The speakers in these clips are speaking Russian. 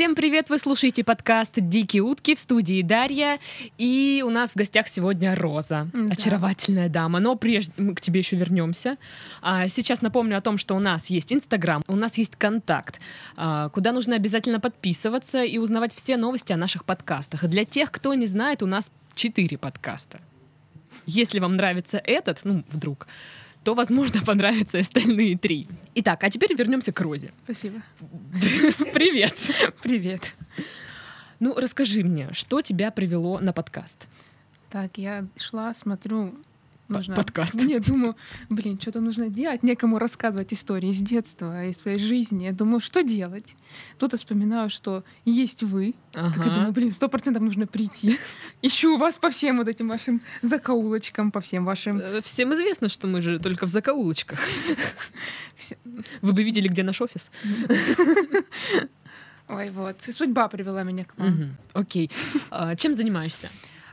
Всем привет! Вы слушаете подкаст «Дикие утки» в студии Дарья. И у нас в гостях сегодня Роза, Да. очаровательная дама. Но прежде мы к тебе еще вернемся. А, Сейчас напомню о том, что у нас есть Инстаграм, у нас есть Контакт, а, куда нужно обязательно подписываться и узнавать все новости о наших подкастах. Для тех, кто не знает, у нас четыре подкаста. Если вам нравится этот, ну, вдруг, то, возможно, понравятся остальные три. Итак, а теперь вернемся к Розе. Спасибо. Привет! Привет. Ну, расскажи мне, что тебя привело на подкаст? Так, я шла, смотрю, нужно... подкаст. Не, думаю, блин, что-то нужно делать, некому рассказывать истории из детства, из своей жизни. Я думаю, что делать? Тут я вспоминаю, что есть вы. Так я думаю, блин, сто процентов нужно прийти. Ищу вас по всем вот этим вашим закоулочкам, по всем вашим... Э, Всем известно, что мы же только в закоулочках. Вы бы видели, где наш офис? Ой, вот. Судьба привела меня к вам. Окей. А, Чем занимаешься?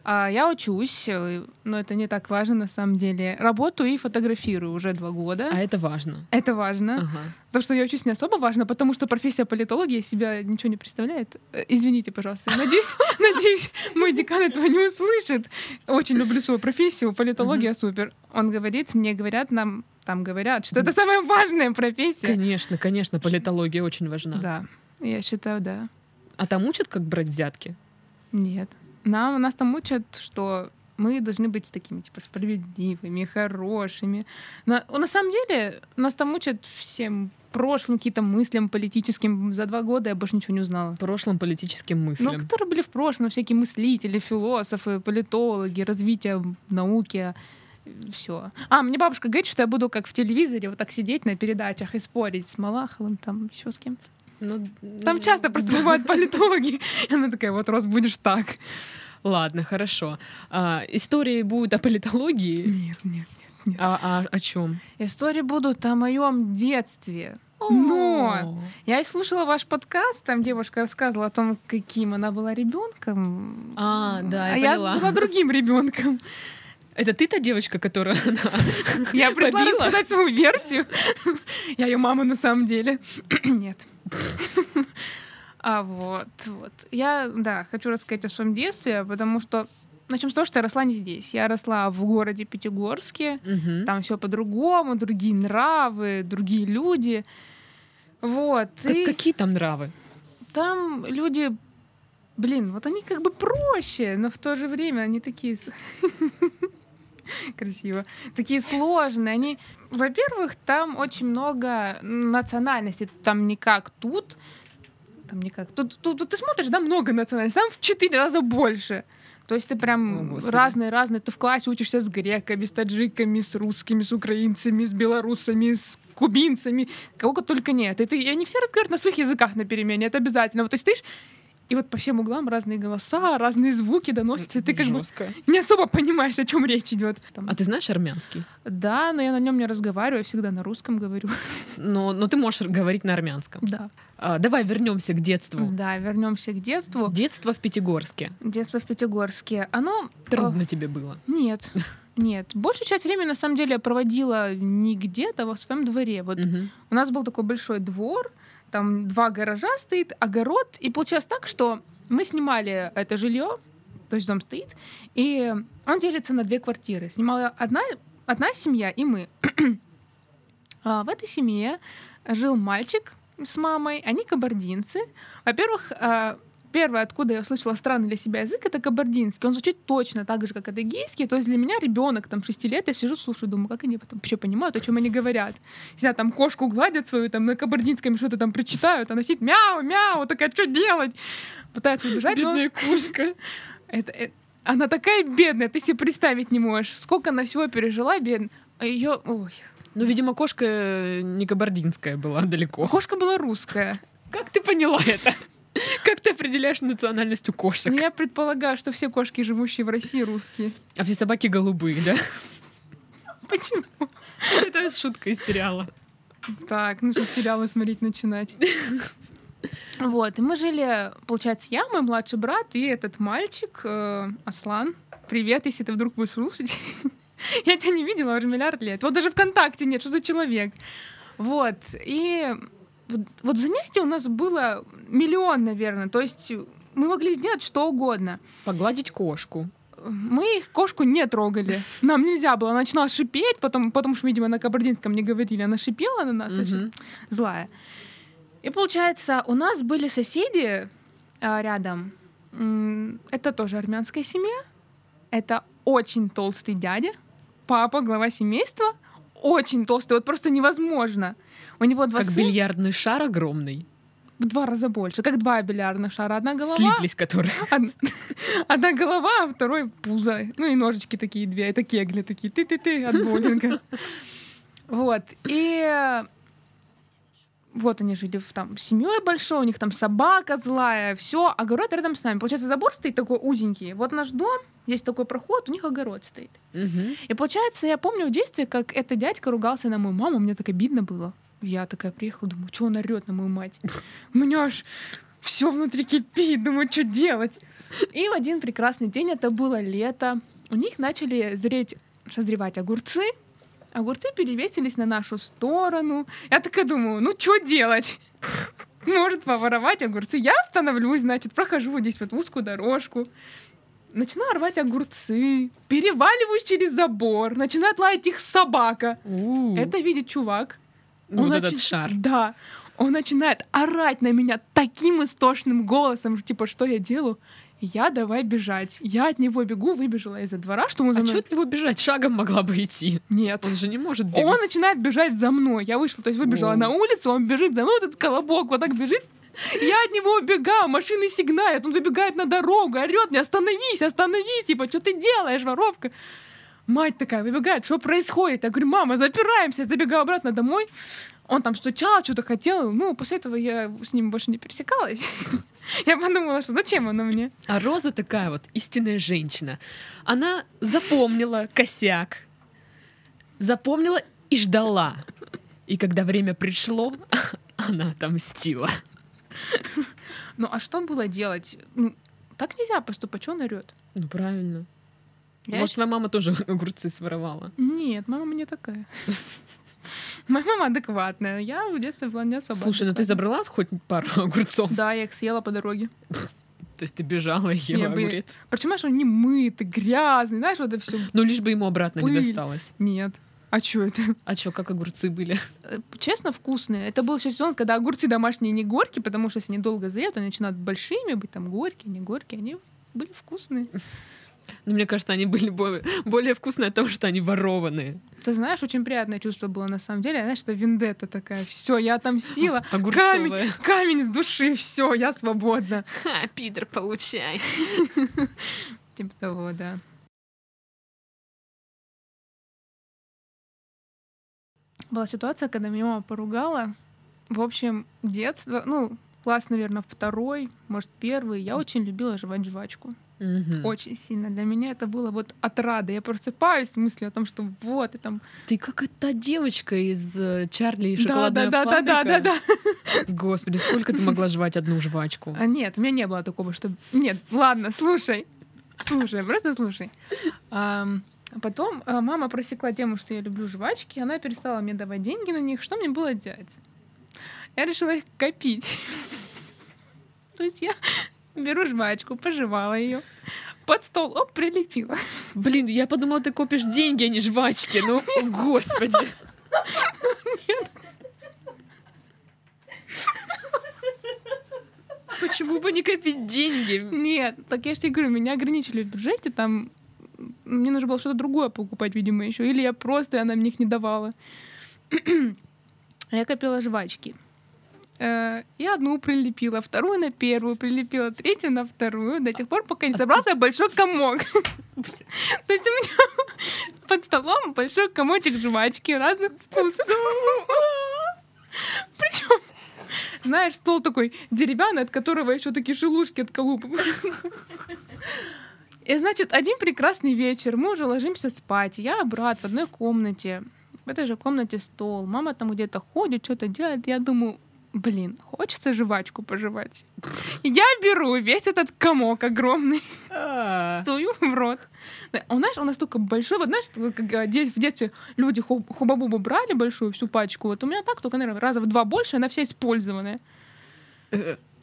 А, я учусь, э, но это не так важно на самом деле. Работаю и фотографирую уже два года. А это важно. Это важно. Ага. То, что я учусь, не особо важно, потому что профессия политологии из себя ничего не представляет. Э, Извините, пожалуйста. Надеюсь, надеюсь, мой декан этого не услышит. Очень люблю свою профессию. Политология супер. Он говорит, мне говорят, нам там говорят, что это самая важная профессия. Конечно, конечно, политология очень важна. Да, я считаю, да. А там учат, как брать взятки? Нет. Нам, нас там учат, что мы должны быть такими, типа, справедливыми, хорошими. На, на самом деле, нас там учат всем прошлым каким-то мыслям политическим. За два года я больше ничего не узнала. Прошлым политическим Ну, мыслям. которые были в прошлом, всякие мыслители, философы, политологи, развитие науки, все. А, мне бабушка говорит, что я буду как в телевизоре вот так сидеть на передачах и спорить с Малаховым, там еще с кем Ну, Там ну, часто просто бывают политологи. И она такая, вот, Рос, будешь так. Ладно, хорошо. А, истории будут о политологии. Нет, нет, нет. А, а о чем? Истории будут о моем детстве. Но я и слушала ваш подкаст, там девушка рассказывала о том, каким она была ребенком. А, да, я а я поняла. была другим ребенком. Это ты та девочка, которая... Я пришла Побила? рассказать свою версию. Я ее мама на самом деле. Нет. А вот, вот. Я, да, хочу рассказать о своем детстве, потому что начнем с того, что я росла не здесь. Я росла в городе Пятигорске. Мгм. Там все по-другому, другие нравы, другие люди. Вот. Как- и Какие там нравы? там люди, блин, вот они как бы проще, но в то же время они такие... Красиво. Такие сложные. Они, во-первых, там очень много национальностей. Там не как тут. Там не как. Тут, тут, тут ты смотришь, да, много национальностей. Там в четыре раза больше. То есть ты прям разные-разные. Ты в классе учишься с греками, с таджиками, с русскими, с украинцами, с белорусами, с кубинцами. Кого только нет. И, ты, и они все разговаривают на своих языках на перемене. Это обязательно. Вот ты стоишь, и вот по всем углам разные голоса, разные звуки доносятся, и ты как бы Жестко. не особо понимаешь, о чем речь идет. А ты знаешь армянский? Да, но я на нем не разговариваю, я всегда на русском говорю. Но, но ты можешь говорить на армянском. Да. А, давай вернемся к детству. Да, вернемся к детству. Детство в Пятигорске. Детство в Пятигорске. Оно... Трудно тебе было. э, Нет. Нет. Большую часть времени, на самом деле, я проводила не где-то, а во своем дворе. Вот Мгм. у нас был такой большой двор, там два гаража стоит, огород, и получилось так, что мы снимали это жилье, то есть дом стоит, и он делится на две квартиры. Снимала одна, одна семья и мы. А в этой семье жил мальчик с мамой, они кабардинцы. Во-первых, а, первое, откуда я услышала странный для себя язык, это кабардинский. Он звучит точно так же, как адыгейский. То есть для меня ребенок там 6 лет, я сижу, слушаю, думаю, как они потом вообще понимают, о чем они говорят. Сидят там кошку гладят свою, там на кабардинском что-то там прочитают, она сидит мяу, мяу, такая, что делать? Пытается убежать, но Бедная кошка. это, э, она такая бедная, ты себе представить не можешь. Сколько она всего пережила, бедная. Ее, ой, Ну, видимо, кошка э, не кабардинская была далеко. кошка была русская. Как ты поняла это? Как ты определяешь национальность у кошек? Но я предполагаю, что все кошки, живущие в России, русские. А все собаки голубые, да? Почему? Это шутка из сериала. Так, нужно сериалы смотреть начинать. Вот, и мы жили, получается, я, мой младший брат и этот мальчик, э, Аслан. Привет, если ты вдруг будешь слушать. Я тебя не видела уже миллиард лет. Вот даже ВКонтакте нет, что за человек. Вот, и вот, занятий у нас было миллион, наверное. То есть мы могли сделать что угодно. Погладить кошку. Мы их кошку не трогали. Нам нельзя было. Она начинала шипеть, потом, потому что, видимо, на кабардинском не говорили. Она шипела на нас, Мгм. злая. И получается, у нас были соседи а, рядом. Это тоже армянская семья. Это очень толстый дядя, папа, глава семейства. Очень толстый, вот просто невозможно. У него два Как сына, бильярдный шар огромный. в два раза больше, как два бильярдных шара. Одна голова, Слиплись которые. Од- Одна голова, а второй пузо. Ну и ножички такие две. Это кегли такие. Ты-ты-ты от боулинга. Вот. И вот они жили в там семьей большой, у них там собака злая, все, огород рядом с нами. Получается, забор стоит такой узенький. Вот наш дом, есть такой проход, у них огород стоит. Мгм. И получается, я помню в детстве, как этот дядька ругался на мою маму, мне так обидно было. Я такая приехала, думаю, что он орет на мою мать? У меня аж все внутри кипит, думаю, что делать? И в один прекрасный день, это было лето, у них начали зреть, созревать огурцы, огурцы перевесились на нашу сторону. Я такая думаю, ну что делать? Может поворовать огурцы. Я становлюсь, значит, прохожу здесь вот узкую дорожку. Начинаю рвать огурцы, переваливаюсь через забор, начинает лаять их собака. Это видит чувак. Ну, вот этот начи- шар. Да. Он начинает орать на меня таким истошным голосом, типа, что я делаю? Я давай бежать. Я от него бегу, выбежала из-за двора, что он за А мной... что от него бежать? Шагом могла бы идти. Нет. Он же не может бегать. Он начинает бежать за мной. Я вышла, то есть выбежала О. на улицу, он бежит за мной, этот колобок вот так бежит. Я от него убегаю, машины сигналят, он выбегает на дорогу, орет мне, остановись, остановись, типа, что ты делаешь, воровка? Мать такая выбегает, что происходит? Я говорю, мама, запираемся, я забегаю обратно домой. Он там стучал, что-то хотел. Ну, после этого я с ним больше не пересекалась. Я подумала, что зачем оно мне? А Роза такая вот истинная женщина. Она запомнила косяк, запомнила и ждала. И когда время пришло, она отомстила. Ну, а что было делать? Ну, так нельзя поступать, что он орет? Ну, правильно. Я Может, твоя мама тоже огурцы своровала? Нет, мама не такая. Моя мама адекватная. Я в детстве была не особо Слушай, ну ты забрала хоть пару огурцов? Да, я их съела по дороге. То есть ты бежала и ела бы- огурец? Причем, знаешь, он не мытый, грязный, знаешь, вот это все. Ну, лишь бы ему обратно не досталось. Нет. А что это? А чё, как огурцы были? Э, Честно, вкусные. Это был еще сезон, когда огурцы домашние не горькие, потому что если они долго зреют, они начинают большими быть, там горькие, не горькие. Они были вкусные. Ну, мне кажется, они были более, более вкусные от того, что они ворованные. Ты знаешь, очень приятное чувство было на самом деле. Знаешь, это вендетта такая. Все, я отомстила. Огурцовые. Камень с души, все, я свободна. Ха, пидор, получай. Типа того, да. Была ситуация, когда меня мама поругала. В общем, детство, ну, класс, наверное, второй, может, первый. Я очень любила жевать жвачку. Мгм. Очень сильно. Для меня это было вот отрада. Я просыпаюсь с мыслью о том, что вот, и там... Ты как та девочка из э, Чарли и Да, шоколадная да, да, да, да, да, фабрика. да. Господи, сколько ты могла жевать одну жвачку? А, нет, у меня не было такого, что... Нет, ладно, слушай. Слушай, просто слушай. Ам, потом а, мама просекла тему, что я люблю жвачки, она перестала мне давать деньги на них. Что мне было делать? Я решила их копить. То есть я беру жвачку, пожевала ее, под стол, оп, прилепила. Блин, я подумала, ты копишь деньги, а не жвачки. Ну, господи. Почему бы не копить деньги? Нет, так я же тебе говорю, меня ограничили в бюджете, там мне нужно было что-то другое покупать, видимо, еще. Или я просто, она мне их не давала. Я копила жвачки. Э, И одну прилепила, вторую на первую прилепила, третью на вторую, до тех пор, пока не собрался большой комок. То есть у меня под столом большой комочек жвачки разных вкусов. Причем, знаешь, стол такой деревянный, от которого еще такие шелушки от колупы. И значит, один прекрасный вечер мы уже ложимся спать. Я, брат в одной комнате. В этой же комнате стол. Мама там где-то ходит, что-то делает. Я думаю, блин, хочется жвачку пожевать. Я беру весь этот комок огромный, А. стою в рот. Он, знаешь, он настолько большой, вот знаешь, как э, в детстве люди ху- хуба-бубу брали большую всю пачку, вот у меня так, только, наверное, раза в два больше, она вся использованная.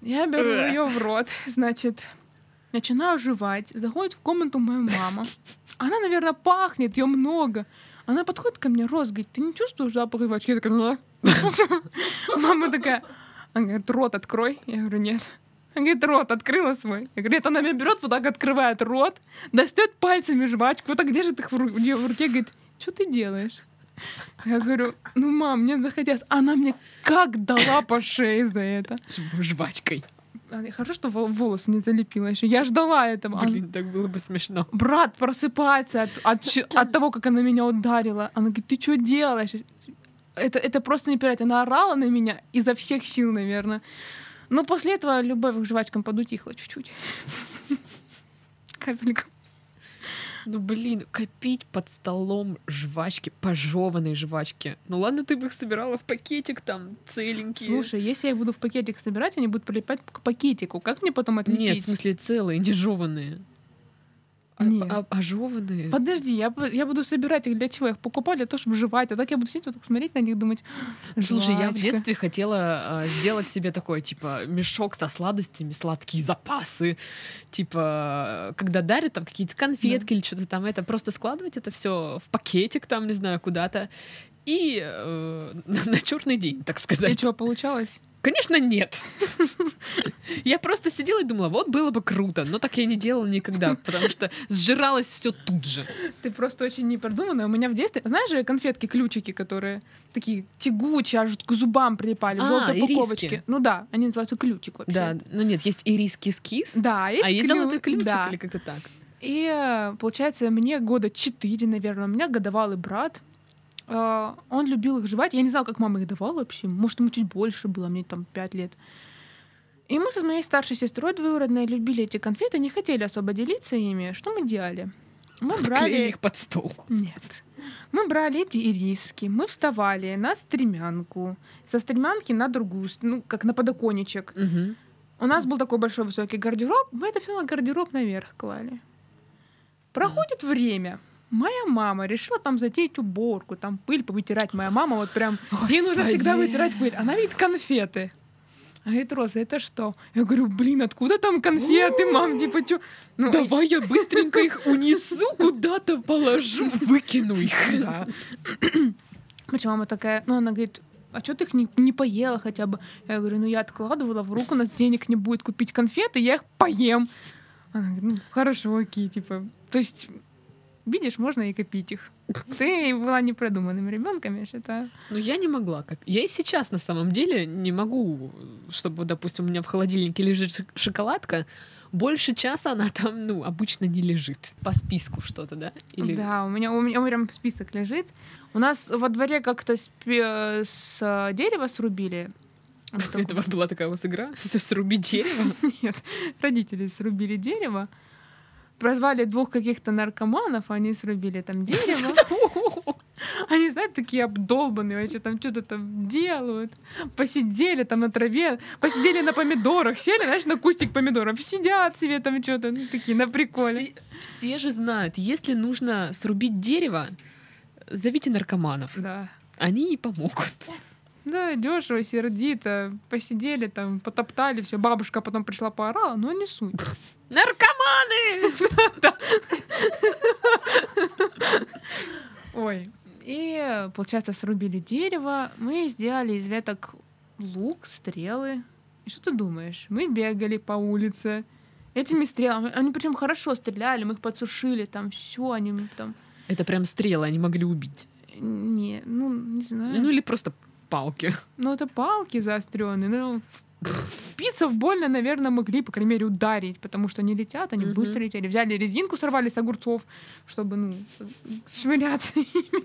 Я беру Э. ее в рот, значит, начинаю жевать. Заходит в комнату моя мама. Она, наверное, пахнет, ее много. Она подходит ко мне, Рос, говорит, ты не чувствуешь запах жвачки? Я такая. Мама такая, она говорит, рот открой. Я говорю, нет. Она говорит, рот открыла свой. Я говорю, нет, она меня берет, вот так открывает рот, достает пальцами жвачку, вот так держит их в ру- у в руке, говорит, что ты делаешь? Я говорю, ну, мам, мне захотелось. Она мне как дала по шее за это. жв- Жвачкой. А, Хорошо, что вол- волосы не залепила еще. Я ждала этого. Блин, так было бы смешно. Брат просыпается от, от, от того, как она меня ударила. Она говорит, ты что делаешь? Это, это просто не передать. Она орала на меня изо всех сил, наверное. Но после этого любовь к жвачкам подутихла чуть-чуть. Капельку. Ну, блин, копить под столом жвачки, пожеванные жвачки. Ну ладно, ты бы их собирала в пакетик там, целенькие. Слушай, если я их буду в пакетик собирать, они будут прилипать к пакетику. Как мне потом отлепить? Нет, в смысле целые, не жеванные. А, Нет. а- а жеванные? Подожди, я, я буду собирать их для чего? Я их покупаю для того, чтобы жевать. А так я буду сидеть вот так смотреть на них, думать, Слушай, я в детстве хотела а, сделать себе такой, типа, мешок со сладостями, сладкие запасы. Типа, когда дарят там какие-то конфетки или что-то там, это просто складывать это все в пакетик там, не знаю, куда-то. И э, на черный день, так И сказать. что, получалось? Конечно, нет. Я просто сидела и думала, вот было бы круто, но так я не делала никогда, потому что сжиралось все тут же. Ты просто очень непродуманная. У меня в детстве, знаешь же, конфетки-ключики, которые такие тягучие, аж к зубам прилипали, в А, желтой упаковочке. Ну да, они называются ключик вообще. Да, ну нет, есть ирис кис-кис, Да, есть а есть золотой ключик или как-то так. И э, получается, мне года четыре, наверное, у меня годовалый брат. Э, Он любил их жевать. Я не знала, как мама их давала вообще. Может, ему чуть больше было, мне там пять лет. И мы со моей старшей сестрой двоюродной любили эти конфеты, не хотели особо делиться ими. Что мы делали? Мы Клеили брали... их под стол. Нет. Мы брали эти ириски, мы вставали на стремянку, со стремянки на другую, с- ну, как на подоконничек. Мгм. У нас был такой большой высокий гардероб, мы это все на гардероб наверх клали. Проходит время. Моя мама решила там затеять уборку, там пыль повытирать. Моя мама вот прям... Ей нужно всегда Господи. вытирать пыль. Она видит конфеты. А говорит, Роза, это что? Я говорю, блин, откуда там конфеты, мам? Типа, чё? Ну, Давай я быстренько их унесу, куда-то положу, выкину их. Да. Почему мама такая, ну, она говорит, а что ты их не, не поела хотя бы? Я говорю, ну, я откладывала в руку, у нас денег не будет купить конфеты, я их поем. Она говорит, ну, хорошо, окей, типа. То есть, видишь, можно и копить их. Ты была непродуманным ребенком, я считаю. Ну, я не могла. Как... Я и сейчас, на самом деле, не могу, чтобы, допустим, у меня в холодильнике лежит шок- шоколадка, больше часа она там, ну, обычно не лежит. По списку что-то, да? Или... Да, у меня, у меня прям список лежит. У нас во дворе как-то с, с э, дерева срубили. После этого была такая у вас игра «Сруби дерево». Нет, родители срубили дерево. Прозвали двух каких-то наркоманов, они срубили там дерево. Они, знаете, такие обдолбанные вообще, там что-то там делают. Посидели там на траве, посидели на помидорах, сели, знаешь, на кустик помидоров, сидят себе там что-то, ну, такие, на приколе. Все, все же знают, если нужно срубить дерево, зовите наркоманов. Да. Они и помогут. Да, дешево, сердито. Посидели там, потоптали, все. Бабушка потом пришла поорала, но не суть. Наркоманы! Ой. И, получается, срубили дерево. Мы сделали из веток лук, стрелы. И что ты думаешь? Мы бегали по улице этими стрелами. Они причем хорошо стреляли, мы их подсушили, там все, они там... Это прям стрелы, они могли убить. Не, ну, не знаю. Ну или просто палки. Ну, это палки заостренные. Ну, пицца в больно, наверное, могли, по крайней мере, ударить, потому что они летят, они Мгм. быстро летели. Взяли резинку, сорвали с огурцов, чтобы, ну, швыряться ими.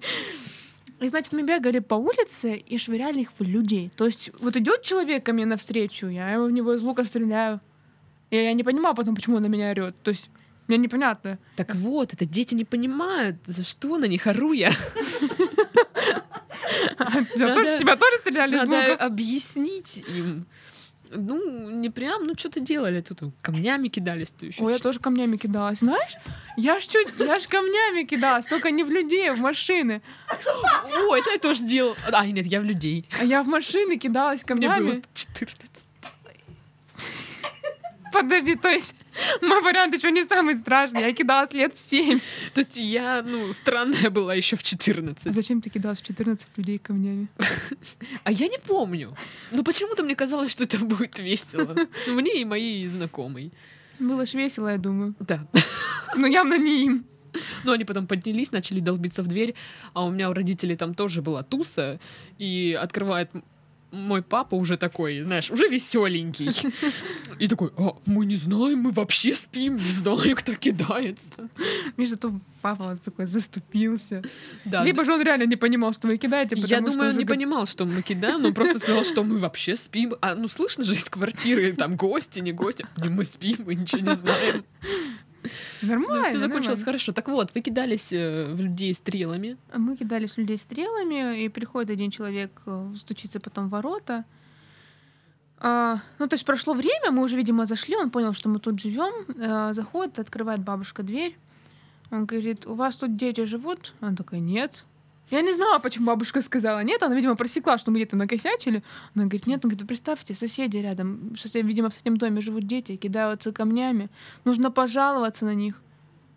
И, значит, мы бегали по улице и швыряли их в людей. То есть вот идет человек ко мне навстречу, я его в него из лука стреляю. И я не понимаю потом, почему он на меня орет. То есть мне непонятно. Так вот, это дети не понимают, за что на них ору я. Тебя тоже- Надо- Тебя тоже стреляли из луков? объяснить им. Ну, не прям, ну что-то делали, тут камнями кидались, то еще Ой, я тоже камнями кидалась. Знаешь, я ж чуть, я ж камнями кидалась, только не в людей, а в машины. О, это я тоже делал. А, нет, я в людей. А я в машины кидалась Мне было камнями. 14. Подожди, то есть мой вариант еще не самый страшный. Я кидалась лет в 7. То есть я, ну, странная была еще в 14. А зачем ты кидалась в 14 людей камнями? А я не помню. Но почему-то мне казалось, что это будет весело. Мне и моей знакомой. Было ж весело, я думаю. Да. Но явно не им. Ну, они потом поднялись, начали долбиться в дверь, а у меня у родителей там тоже была туса, и открывает мой папа уже такой, знаешь, уже веселенький. И такой, а, мы не знаем, мы вообще спим, не знаю, кто кидается. Между то папа такой заступился. Да, Либо же он реально не понимал, что вы кидаете, Я думаю, он не го- понимал, что мы кидаем, но просто сказал, что мы вообще спим. А ну слышно же из квартиры, там гости, не гости. Не, мы спим, мы ничего не знаем. Нормально. все закончилось хорошо. Так вот, вы кидались э, в людей стрелами. Мы кидались людей стрелами, и приходит один человек, э, стучится потом в ворота. А, ну, то есть прошло время, мы уже, видимо, зашли, он понял, что мы тут живем, э, заходит, открывает бабушка дверь. Он говорит, у вас тут дети живут? Она такая, нет. Я не знала, почему бабушка сказала нет. Она, видимо, просекла, что мы где-то накосячили. Она говорит, нет. Он говорит, представьте, соседи рядом, сосед- видимо, в соседнем доме живут дети, кидаются камнями. Нужно пожаловаться на них.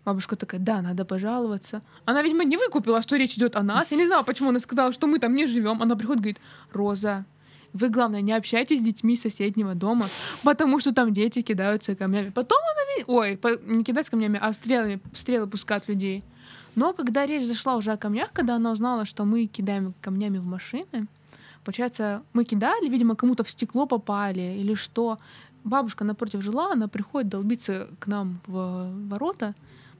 Бабушка такая, да, надо пожаловаться. Она, видимо, не выкупила, что речь идет о нас. Я не знала, почему она сказала, что мы там не живем. Она приходит говорит, Роза, вы, главное, не общайтесь с детьми соседнего дома, потому что там дети кидаются камнями. Потом она... Ой, не кидать камнями, а стрелами, стрелы пускают людей. Но когда речь зашла уже о камнях, когда она узнала, что мы кидаем камнями в машины, получается, мы кидали, видимо, кому-то в стекло попали или что. Бабушка напротив жила, она приходит долбиться к нам в ворота.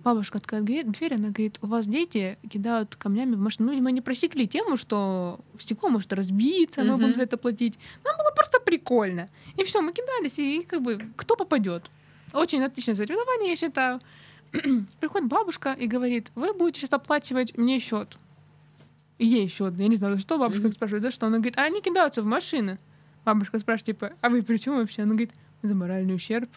Бабушка открывает дверь- она говорит, у вас дети кидают камнями в машину. Ну, видимо, не просекли тему, что стекло может разбиться, мы будем за это платить. Нам было просто прикольно. И все, мы кидались, и как бы кто попадет. Очень отличное соревнование, я считаю. Приходит бабушка и говорит, вы будете сейчас оплачивать мне счет. И ей счет. Я не знаю, за что бабушка спрашивает, за что. Она говорит, а они кидаются в машины. Бабушка спрашивает, типа, а вы при чем вообще? Она говорит, за моральный ущерб.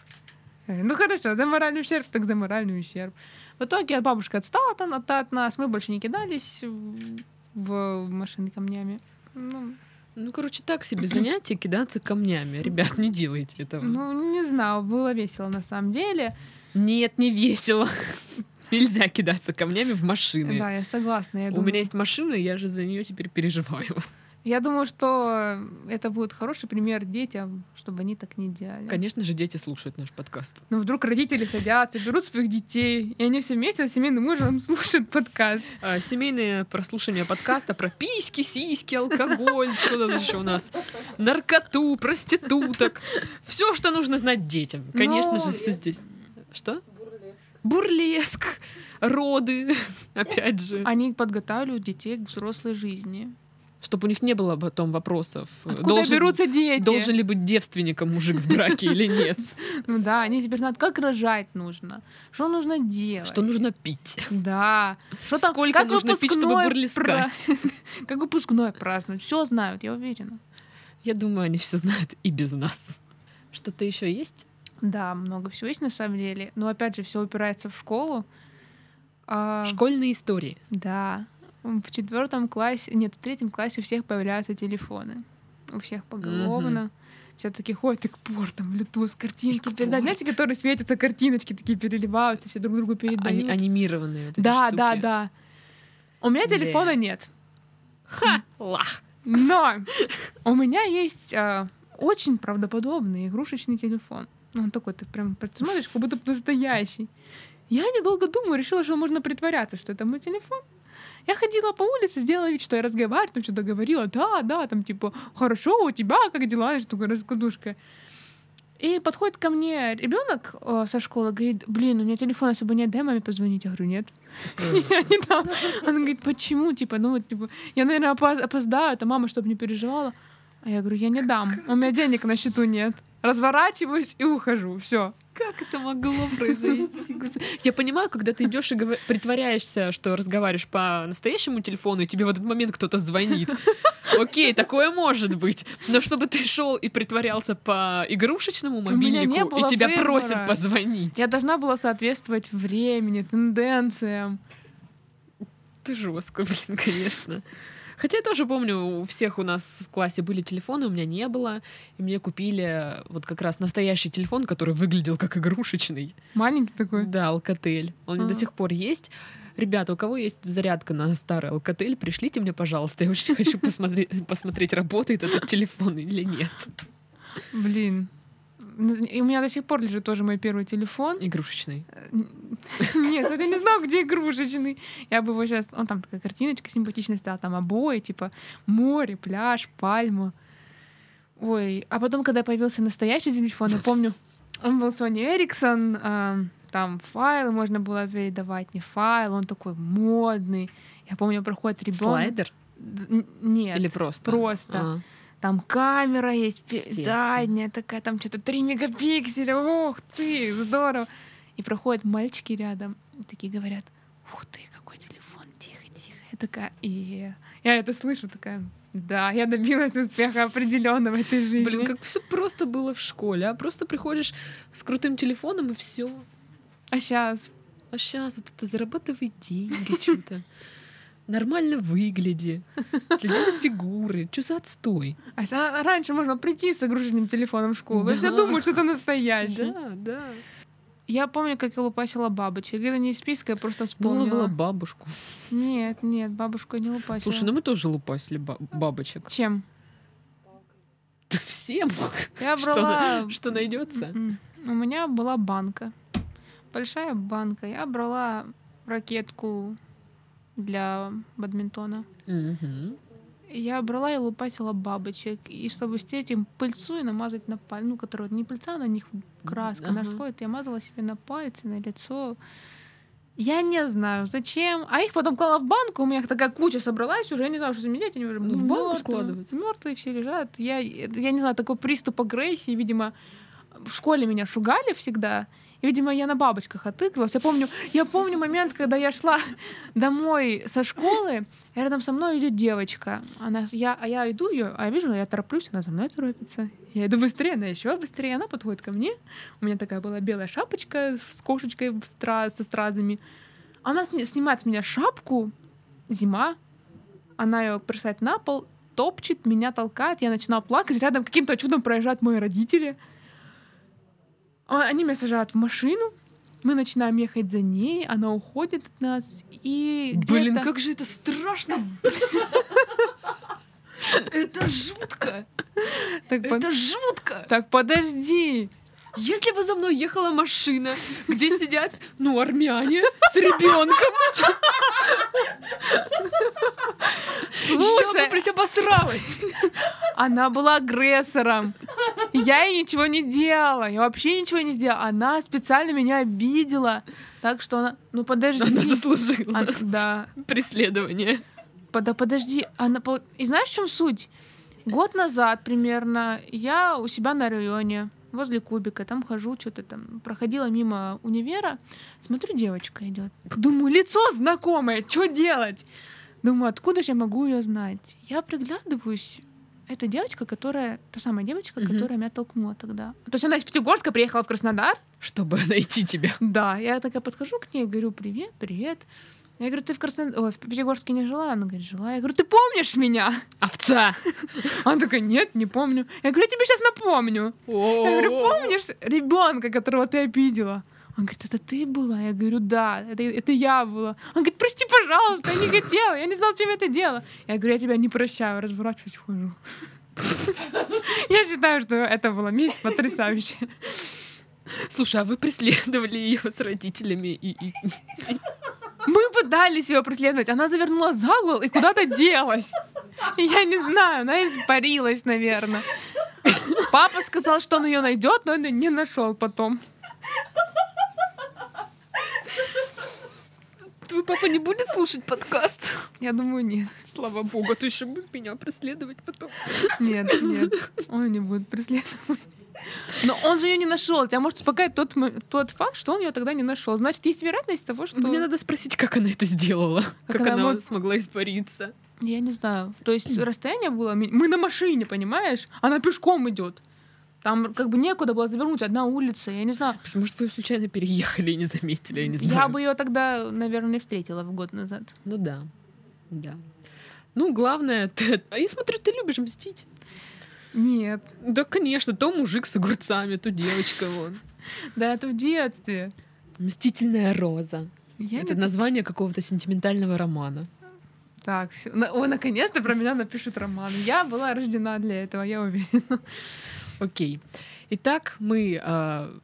Ну хорошо, за моральный ущерб, так за моральный ущерб. В итоге бабушка отстала от, от, от нас, мы больше не кидались в- в машины камнями. Ну, Ну, короче, так себе занятие кидаться камнями. Ребят, не делайте этого. ну, не знаю, было весело на самом деле. Нет, не весело. Нельзя кидаться камнями в машины. Да, я согласна. Я У думаю, меня есть машина, и я же за нее теперь переживаю. я думаю, что это будет хороший пример детям, чтобы они так не делали. Конечно же, дети слушают наш подкаст. Но вдруг родители садятся, берут своих детей, и они все вместе с семейным ужином слушают подкаст. А, Семейное прослушивание подкаста про письки, сиськи, алкоголь, что там еще у нас, наркоту, проституток. Все, что нужно знать детям. Конечно Но- же, все здесь. Что? Бурлеск, роды, опять же. Они подготавливают детей к взрослой жизни. Чтобы у них не было потом вопросов. Откуда берутся дети? Должен ли быть девственником мужик в браке или нет? Ну да, они теперь знают, как рожать нужно, что нужно делать. Что нужно пить? Да. Что там, Сколько как нужно пить, чтобы бурлескать? Как выпускной праздновать. Все знают, я уверена. Я думаю, они все знают и без нас. Что-то еще есть? Да, много всего есть на самом деле. Но опять же, все упирается в школу. А, Школьные истории. Да. В четвертом классе, нет, в третьем классе у всех появляются телефоны. У всех поголовно. Все такие ходят и к портам, Bluetooth, картинки передать. Знаете, которые светятся, картиночки такие переливаются, все друг другу передают. Ани- анимированные. вот эти да, штуки. да, да. У меня телефона нет. Ха! Лах! Но у меня есть а, очень правдоподобный игрушечный телефон. Ну, Он такой, ты прям смотришь, как будто настоящий. Я, недолго думаю, решила, что можно притворяться, что это мой телефон. Я ходила по улице, сделала вид, что я разговариваю, там что-то говорила, да, да, там типа, хорошо, у тебя как дела, и такая раскладушка. И подходит ко мне ребенок со школы, говорит, блин, у меня телефона с собой нет, дай маме позвонить. Я говорю, нет. Я не дам. Она говорит, почему? Типа, ну вот, типа, я, наверное, опоз- опоздаю, это мама, чтобы не переживала. А я говорю, я не дам, у меня денег на счету нет. Разворачиваюсь и ухожу, все. Как это могло произойти? Я понимаю, когда ты идешь и говор- притворяешься, что разговариваешь по настоящему телефону, и тебе в этот момент кто-то звонит. Окей, такое может быть. Но чтобы ты шел и притворялся по игрушечному мобильнику, и тебя выбора. просят позвонить. Я должна была соответствовать времени, тенденциям. Ты жестко, блин, конечно. Хотя я тоже помню, у всех у нас в классе были телефоны, у меня не было. И мне купили вот как раз настоящий телефон, который выглядел как игрушечный. Маленький такой. Да, Alcatel. Он А. до сих пор есть. Ребята, у кого есть зарядка на старый Alcatel, пришлите мне, пожалуйста. Я очень хочу посмотреть, посмотреть, работает этот телефон или нет. Блин. И у меня до сих пор лежит тоже мой первый телефон. Игрушечный. Нет, вот я не знаю, где игрушечный. Я бы его сейчас... Он там такая картиночка симпатичная стояла, там обои, типа море, пляж, пальма. Ой, а потом, когда появился настоящий телефон, я помню, он был Sony Ericsson, а, там файлы можно было передавать, не файл, он такой модный. Я помню, проходит ребенок. Слайдер? Нет. Или просто? Просто. А. Там камера есть, задняя такая, там что-то 3 мегапикселя, ох ты, здорово. И проходят мальчики рядом, и такие говорят, ух ты, какой телефон, тихо, тихо. Я такая, и я это слышу, такая, да, я добилась успеха определенного в этой жизни. Блин, как все просто было в школе, а просто приходишь с крутым телефоном и все. А сейчас А сейчас вот это зарабатывай деньги что-то. Нормально выгляди. Следи за фигурой. Что за отстой? а раньше можно прийти с игрушечным телефоном в школу, и все Да. думают, что это настоящий. Да, да. Я помню, как я лупасила бабочек. Это не из списка, я просто вспомнила. Была была бабушку. Нет, нет, бабушку я не лупасила. Слушай, ну мы тоже лупасили ба- бабочек. Чем? Всем. Я Что брала... на- Что найдется? М, У меня была банка. Большая банка. Я брала ракетку для бадминтона. Я брала и лупасила бабочек. И чтобы стереть им пыльцу и намазать на палец, ну, которая не пыльца, на них краска Ага. расходит, я мазала себе на пальцы, на лицо. Я не знаю, зачем. А их потом клала в банку, у меня такая куча собралась, уже я не знаю, что заменять, они уже В банку складывать? Мертвые все лежат. Я, я не знаю, такой приступ агрессии, видимо, в школе меня шугали всегда. И, видимо, я на бабочках отыгрывалась. Я помню, я помню момент, когда я шла домой со школы, и рядом со мной идет девочка. Она, я, а я иду ее, а я вижу, я тороплюсь, она за мной торопится. Я иду быстрее, она еще быстрее. Она подходит ко мне. У меня такая была белая шапочка с кошечкой в стра- со стразами. Она сни- снимает с меня шапку. Зима. Она ее бросает на пол, топчет, меня толкает. Я начинаю плакать. Рядом каким-то чудом проезжают мои родители. А, Они меня сажают в машину. Мы начинаем ехать за ней, она уходит от нас, и Блин, как же это страшно! Это жутко! Это жутко! так подожди. Если бы за мной ехала машина, где сидят, ну, армяне с ребенком, я бы, Слушай, блядь, обосралась. она была агрессором. Я ей ничего не делала. Я вообще ничего не сделала. Она специально меня обидела. Так что она... Ну подожди. Она заслужила Она- Да. преследование. Да подожди. Она... И знаешь, в чем суть? Год назад примерно я у себя на районе возле кубика, там хожу, что-то там, проходила мимо универа, смотрю, девочка идет. Думаю, лицо знакомое, что делать? Думаю, откуда же я могу ее знать? Я приглядываюсь, это девочка, которая, та самая девочка, Мгм. которая меня толкнула тогда. То есть она из Пятигорска приехала в Краснодар, Чтобы найти тебя. да, я такая подхожу к ней, говорю, привет, привет. Я говорю, ты в Краснодар... Ой, в Пятигорске не жила? Она говорит, жила. Я говорю, ты помнишь меня? Овца! Она такая, нет, не помню. Я говорю, я тебе сейчас напомню. Я говорю, помнишь ребенка, которого ты обидела? Он говорит, это ты была? Я говорю, да, это, это я была. Он говорит, прости, пожалуйста, я не хотела, я не знала, чем я это делала. Я говорю, я тебя не прощаю, разворачиваюсь, ухожу. Я считаю, что это была месть потрясающая. Слушай, а вы преследовали ее с родителями и, и- Мы пытались ее преследовать. Она завернула за угол и куда-то делась. Я не знаю, она испарилась, наверное. Папа сказал, что он ее найдет, но он ее не нашел потом. Твой папа не будет слушать подкаст? Я думаю, нет. Слава богу, а то еще будет меня преследовать потом. Нет, нет. Он не будет преследовать. Но он же ее не нашел. Тебя может успокаивать тот, тот факт, что он ее тогда не нашел. Значит, есть вероятность того, что... Мне надо спросить, как она это сделала. Как, она она мог- смогла испариться. Я не знаю. То есть расстояние было... Мы на машине, понимаешь? Она пешком идет. Там как бы некуда было завернуть, одна улица, я не знаю. Может, вы её случайно переехали и не заметили, я не знаю. Я бы ее тогда, наверное, встретила в год назад. Ну да, да. Ну, главное, ты... А я смотрю, ты любишь мстить. Нет. Да, конечно, то мужик с огурцами, то девочка вон. Да, это в детстве. Мстительная роза. Я Это не- название какого-то сентиментального романа. Так, все. Ой, наконец-то про меня напишут роман. Я была рождена для этого, я уверена. Окей. Итак, мы э,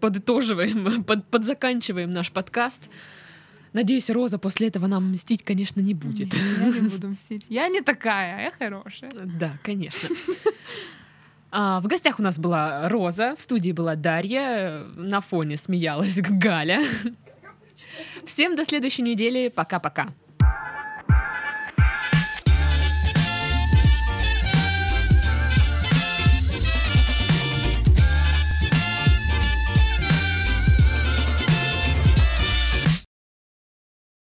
подытоживаем, под, подзаканчиваем наш подкаст. Надеюсь, Роза после этого нам мстить, конечно, не будет. Нет, я не буду мстить. Я не такая, я хорошая. Да, конечно. А, в гостях у нас была Роза, в студии была Дарья, на фоне смеялась Галя. Всем до следующей недели. Пока-пока.